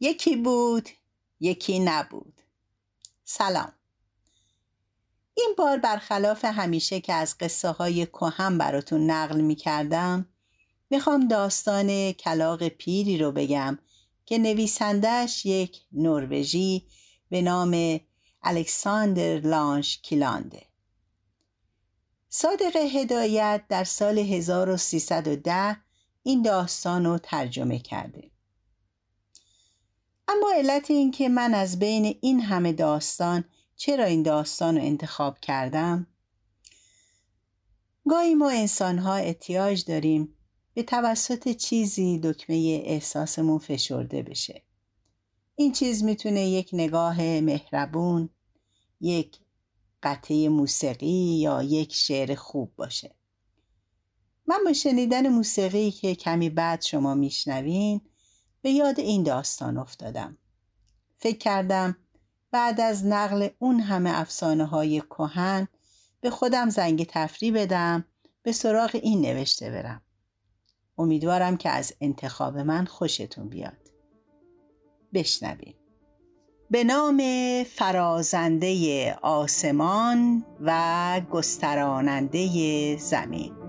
یکی بود یکی نبود. سلام. این بار برخلاف همیشه که از قصه های کهن براتون نقل می کردم می‌خوام داستان کلاق پیری رو بگم که نویسندهش یک نروژی به نام الکساندر لانش کیلانده. صادق هدایت در سال 1310 این داستان رو ترجمه کرده. اما علت این که من از بین این همه داستان چرا این داستان رو انتخاب کردم؟ گاهی ما انسان ها احتیاج داریم به توسط چیزی دکمه احساسمون فشرده بشه این چیز می‌تونه یک نگاه مهربون یک قطعه موسیقی یا یک شعر خوب باشه من با شنیدن موسیقی که کمی بعد شما میشنوین به یاد این داستان افتادم. فکر کردم بعد از نقل اون همه افسانه های کهن به خودم زنگ تفری بدم به سراغ این نوشته برم. امیدوارم که از انتخاب من خوشتون بیاد. بشنویم. به نام فرازنده آسمان و گستراننده زمین.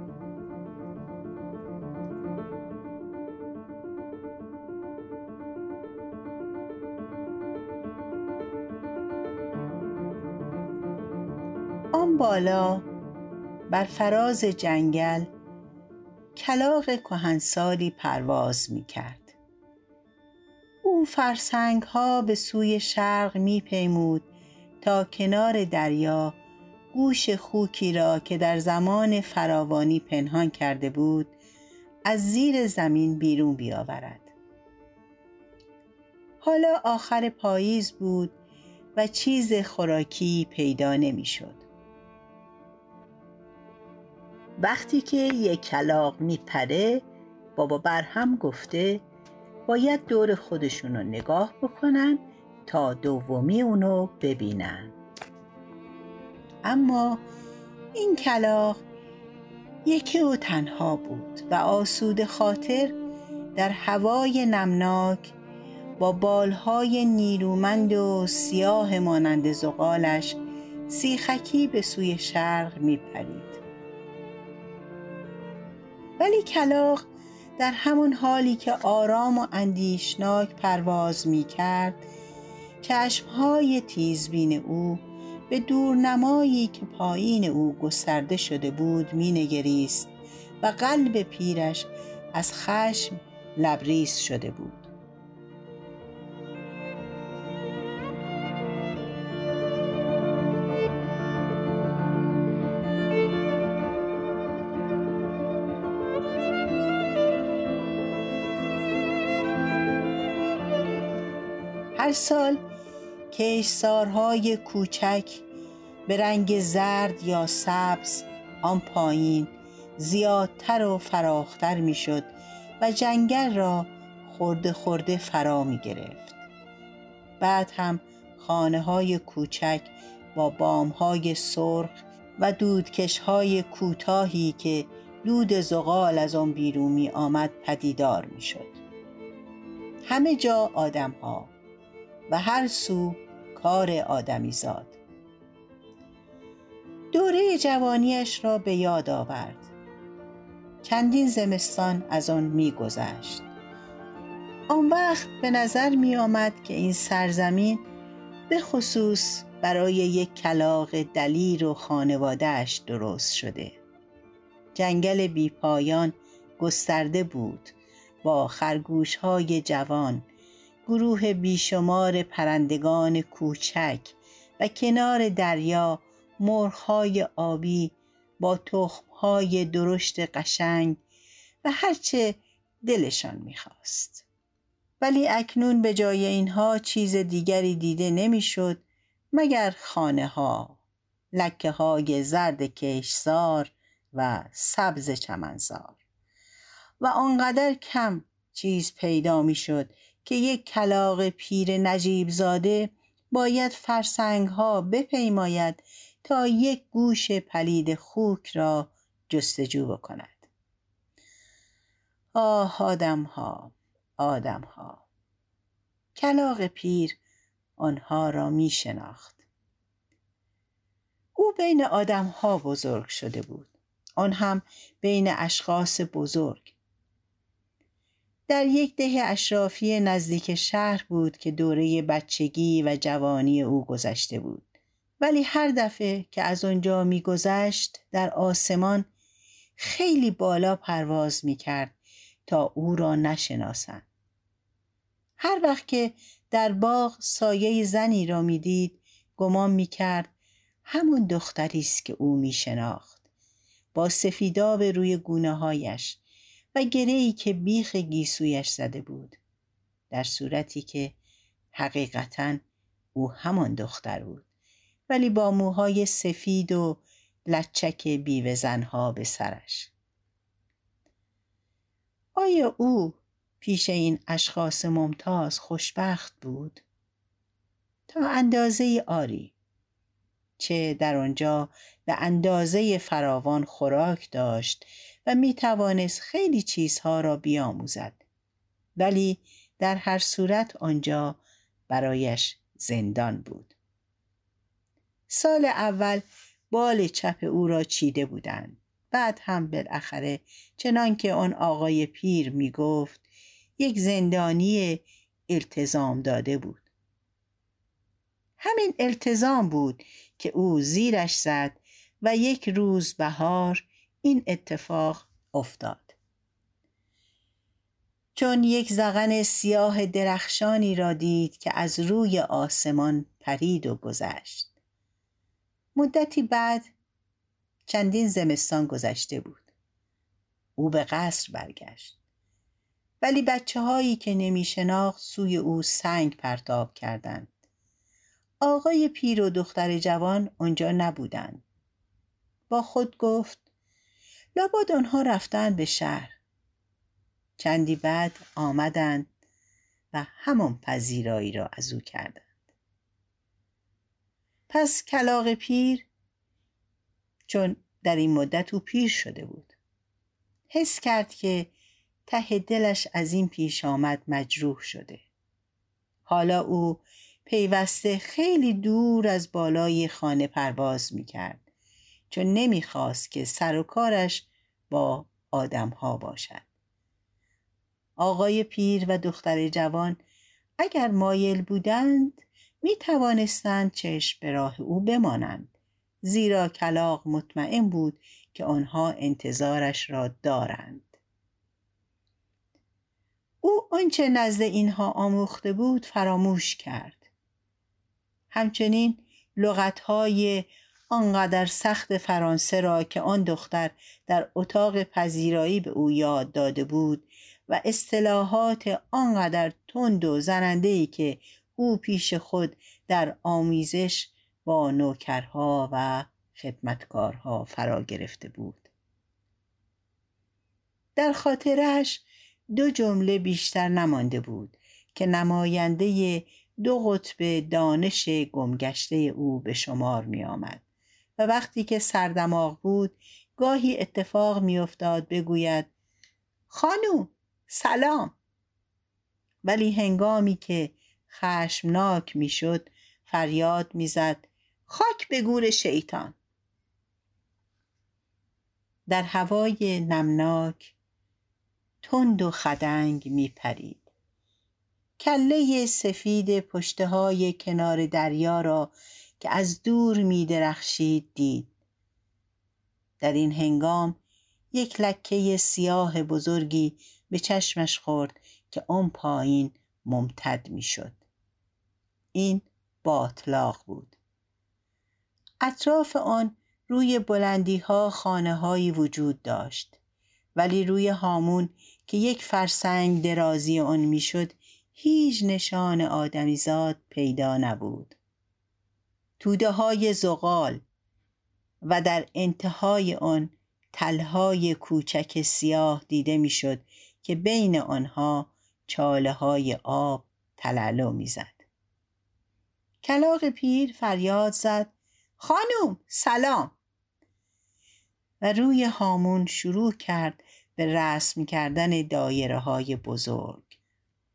بالا بر فراز جنگل کلاق کهنسالی پرواز می کرد او فرسنگ ها به سوی شرق می پیمود تا کنار دریا گوش خوکی را که در زمان فراوانی پنهان کرده بود از زیر زمین بیرون بیاورد حالا آخر پاییز بود و چیز خوراکی پیدا نمی‌شد. وقتی که یک کلاق میپره بابا برهم گفته باید دور خودشون رو نگاه بکنن تا دومی اونو ببینن اما این کلاق یکی او تنها بود و آسود خاطر در هوای نمناک با بالهای نیرومند و سیاه مانند زغالش سیخکی به سوی شرق می پرید. ولی کلاق در همون حالی که آرام و اندیشناک پرواز می کرد چشمهای تیزبین او به دورنمایی که پایین او گسترده شده بود می نگریست و قلب پیرش از خشم لبریز شده بود. سال کشسارهای کوچک به رنگ زرد یا سبز آن پایین زیادتر و فراختر می‌شد و جنگل را خورده خورده فرا می گرفت. بعد هم خانه های کوچک با بام های سرخ و دودکش های کوتاهی که دود زغال از آن بیرون می آمد پدیدار می شد. همه جا آدم ها و هر سو کار آدمی زاد. دوره جوانیش را به یاد آورد. چندین زمستان از آن میگذشت. آن وقت به نظر می آمد که این سرزمین به خصوص برای یک کلاق دلیر و خانوادهش درست شده. جنگل بیپایان گسترده بود. با خرگوش های جوان گروه بیشمار پرندگان کوچک و کنار دریا مرغهای آبی با تخمهای درشت قشنگ و هرچه دلشان می‌خواست. ولی اکنون به جای اینها چیز دیگری دیده نمی‌شد مگر خانه ها لکه های زرد کشسار و سبز چمنزار. و آنقدر کم چیز پیدا می‌شد که یک کلاق پیر نجیب زاده باید فرسنگ ها بپیماید تا یک گوش پلید خوک را جستجو بکند آه آدم ها آدم ها کلاق پیر آنها را می شناخت. او بین آدم ها بزرگ شده بود. آن هم بین اشخاص بزرگ. در یک ده اشرافی نزدیک شهر بود که دوره بچگی و جوانی او گذشته بود. ولی هر دفعه که از آنجا میگذشت در آسمان خیلی بالا پرواز می‌کرد تا او را نشناسند. هر وقت که در باغ سایه زنی را می‌دید گمان می‌کرد همون دختری است که او میشناخت با سفیداب روی گونه هایش و گرهی که بیخ گیسویش زده بود در صورتی که حقیقتا او همان دختر بود ولی با موهای سفید و لچک بیوزنها به سرش آیا او پیش این اشخاص ممتاز خوشبخت بود؟ تا اندازه آری چه در آنجا به اندازه فراوان خوراک داشت و می توانست خیلی چیزها را بیاموزد. ولی در هر صورت آنجا برایش زندان بود. سال اول بال چپ او را چیده بودند. بعد هم بالاخره چنان که آن آقای پیر می گفت یک زندانی التزام داده بود. همین التزام بود که او زیرش زد و یک روز بهار این اتفاق افتاد. چون یک زغن سیاه درخشانی را دید که از روی آسمان پرید و گذشت. مدتی بعد چندین زمستان گذشته بود. او به قصر برگشت. ولی بچه هایی که نمی شناخت سوی او سنگ پرتاب کردند. آقای پیر و دختر جوان آنجا نبودند. با خود گفت لابد آنها رفتن به شهر. چندی بعد آمدند و همان پذیرایی را از او کردند. پس کلاق پیر چون در این مدت او پیر شده بود حس کرد که ته دلش از این پیش آمد مجروح شده. حالا او پیوسته خیلی دور از بالای خانه پرواز می کرد چون نمی‌خواست که سر و کارش با آدم ها باشد. آقای پیر و دختر جوان اگر مایل بودند می توانستند چشم به راه او بمانند. زیرا کلاق مطمئن بود که آنها انتظارش را دارند. او آنچه نزد اینها آموخته بود فراموش کرد. همچنین لغتهای آنقدر سخت فرانسه را که آن دختر در اتاق پذیرایی به او یاد داده بود و اصطلاحات آنقدر تند و زنندهی که او پیش خود در آمیزش با نوکرها و خدمتکارها فرا گرفته بود. در خاطرش دو جمله بیشتر نمانده بود که نماینده دو قطب دانش گمگشته او به شمار می آمد و وقتی که سردماغ بود گاهی اتفاق میافتاد بگوید خانوم سلام. ولی هنگامی که خشمناک می‌شد فریاد می‌زد خاک به گور شیطان. در هوای نمناک تند و خدنگ میپرید. کله سفید پشته های کنار دریا را که از دور می درخشید دید. در این هنگام یک لکه سیاه بزرگی به چشمش خورد که آن پایین ممتد می شد. این باطلاق بود. اطراف آن روی بلندی ها خانه هایی وجود داشت ولی روی هامون که یک فرسنگ درازی آن می‌شد هیچ نشان آدمیزاد پیدا نبود. توده های زغال و در انتهای آن تلهای کوچک سیاه دیده می‌شد که بین آنها چاله های آب تلالو می‌زد. کلاق پیر فریاد زد خانوم سلام و روی هامون شروع کرد به رسم کردن دایره های بزرگ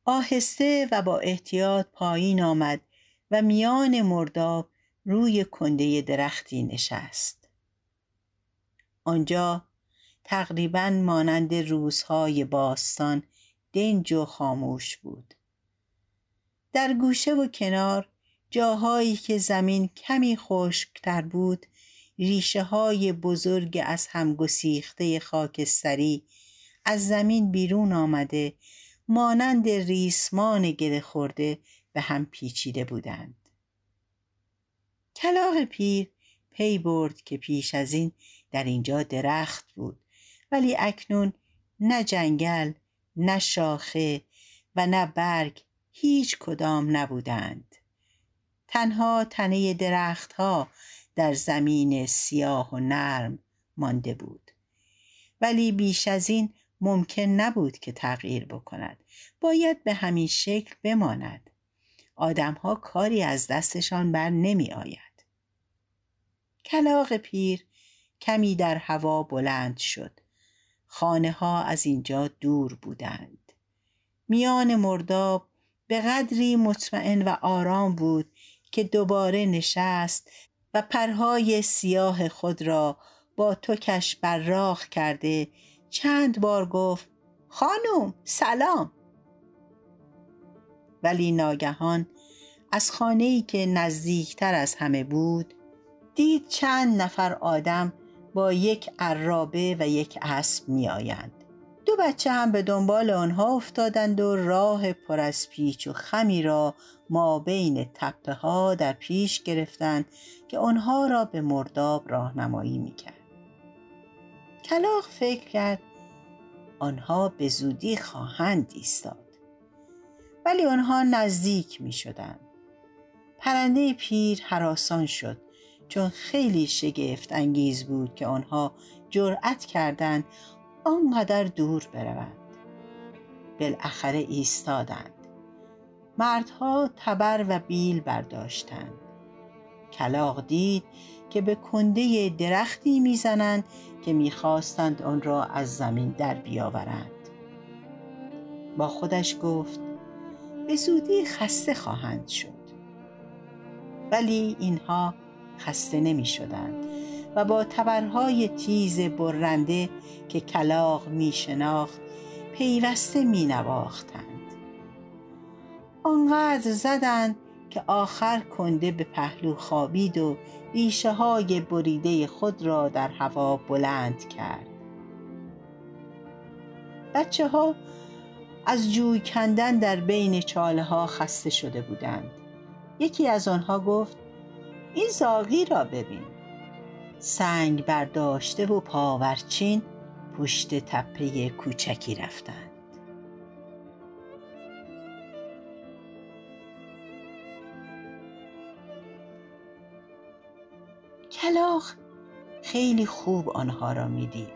آهسته و با احتیاط پایین آمد و میان مرداب روی کنده درختی نشست. آنجا تقریبا مانند روزهای باستان دنج و خاموش بود. در گوشه و کنار جاهایی که زمین کمی خشکتر بود ریشه های بزرگ از هم گسیخته خاکستری از زمین بیرون آمده مانند ریسمان گره خورده به هم پیچیده بودند. کلاق پیر پی برد که پیش از این در اینجا درخت بود. ولی اکنون نه جنگل نه شاخه و نه برگ هیچ کدام نبودند. تنها تنه درختها در زمین سیاه و نرم مانده بود. ولی بیش از این ممکن نبود که تغییر بکند. باید به همین شکل بماند. آدمها کاری از دستشان بر نمی آید کلاق پیر کمی در هوا بلند شد. خانه ها از اینجا دور بودند. میان مرداب به قدری مطمئن و آرام بود که دوباره نشست و پرهای سیاه خود را با توکش براخ کرده چند بار گفت خانم سلام. ولی ناگهان از خانه ای که نزدیکتر از همه بود دید چند نفر آدم با یک عرابه و یک اسب می آیند. دو بچه هم به دنبال آنها افتادند و راه پر از پیچ و خمی را ما بین تپه ها در پیش گرفتند که آنها را به مرداب راهنمایی می‌کرد. کلاق فکر کرد آنها به زودی خواهند ایستاد ولی آنها نزدیک می شدند. پرنده پیر حراسان شد چون خیلی شگفت انگیز بود که آنها جرأت کردند آنقدر دور بروند. بالاخره ایستادند. مردها تبر و بیل برداشتند. کلاق دید که به کنده درختی می‌زنند که می‌خواستند آن را از زمین در بیاورند. با خودش گفت به زودی خسته خواهند شد. ولی اینها خسته نمی شدند و با تبرهای تیز برنده که کلاق می شناخت پیوسته می نواختند آنقدر زدند که آخر کنده به پهلو خوابید و ریشه های بریده خود را در هوا بلند کرد. بچه ها از جوی کندن در بین چاله ها خسته شده بودند. یکی از آنها گفت این زاغی را ببین. سنگ برداشته و پاورچین پشت تپه کوچکی رفتند. کلاخ خیلی خوب آنها را می‌دید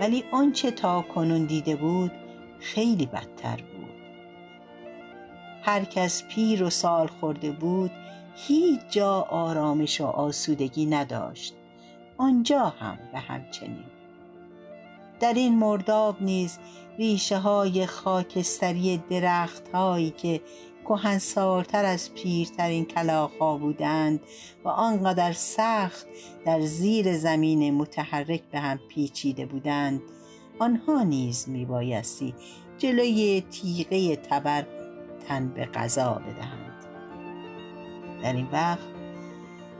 ولی آنچه تا کنون دیده بود خیلی بدتر بود. هر کس پیر و سال خورده بود هیچ جا آرامش و آسودگی نداشت. آنجا هم به همچنین. در این مرداب نیز ریشه های خاکستری درخت هایی که کهنسالتر از پیرترین کلاخ ها بودند و آنقدر سخت در زیر زمین متحرک به هم پیچیده بودند آنها نیز میبایستی جلوی تیغه تبر تن به غذا بدهند در این وقت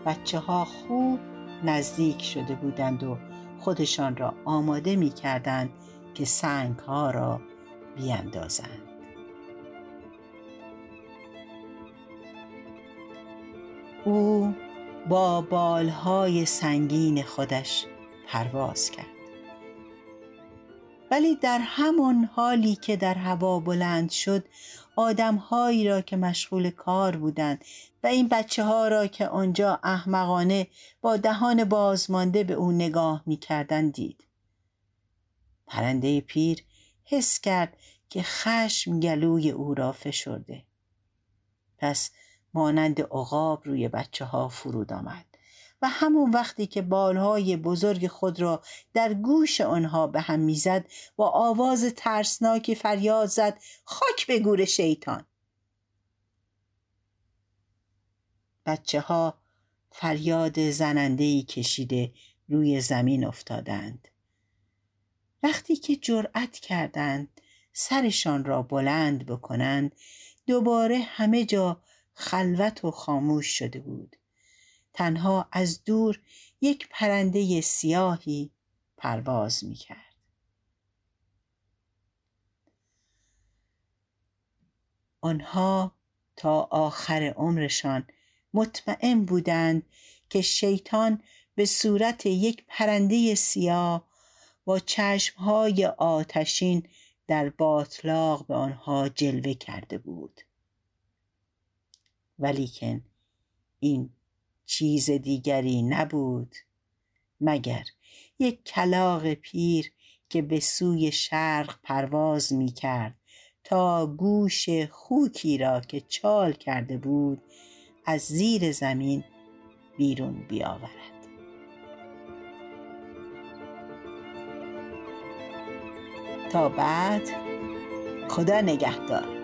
بچه ها خوب نزدیک شده بودند و خودشان را آماده می کردند که سنگ ها را بیاندازند. او با بالهای سنگین خودش پرواز کرد ولی در همان حالی که در هوا بلند شد آدمهایی را که مشغول کار بودند و این بچه ها را که آنجا احمقانه با دهان بازمانده به او نگاه می کردن دید. پرنده پیر حس کرد که خشم گلوی او را فشرده. پس مانند عقاب روی بچه ها فرود آمد و همون وقتی که بالهای بزرگ خود را در گوش آنها به هم می‌زد با آواز ترسناکی فریاد زد خاک به گور شیطان. بچه ها فریاد زنندهی کشیده روی زمین افتادند. وقتی که جرأت کردند سرشان را بلند بکنند دوباره همه جا خلوت و خاموش شده بود. تنها از دور یک پرنده سیاهی پرواز می کرد. آنها تا آخر عمرشان مطمئن بودند که شیطان به صورت یک پرنده سیاه با چشمهای آتشین در باطلاق به آنها جلوه کرده بود ولیکن این چیز دیگری نبود. مگر یک کلاق پیر که به سوی شرق پرواز می کرد تا گوش خوکی را که چال کرده بود از زیر زمین بیرون بیاورد. تا بعد خدا نگهدار.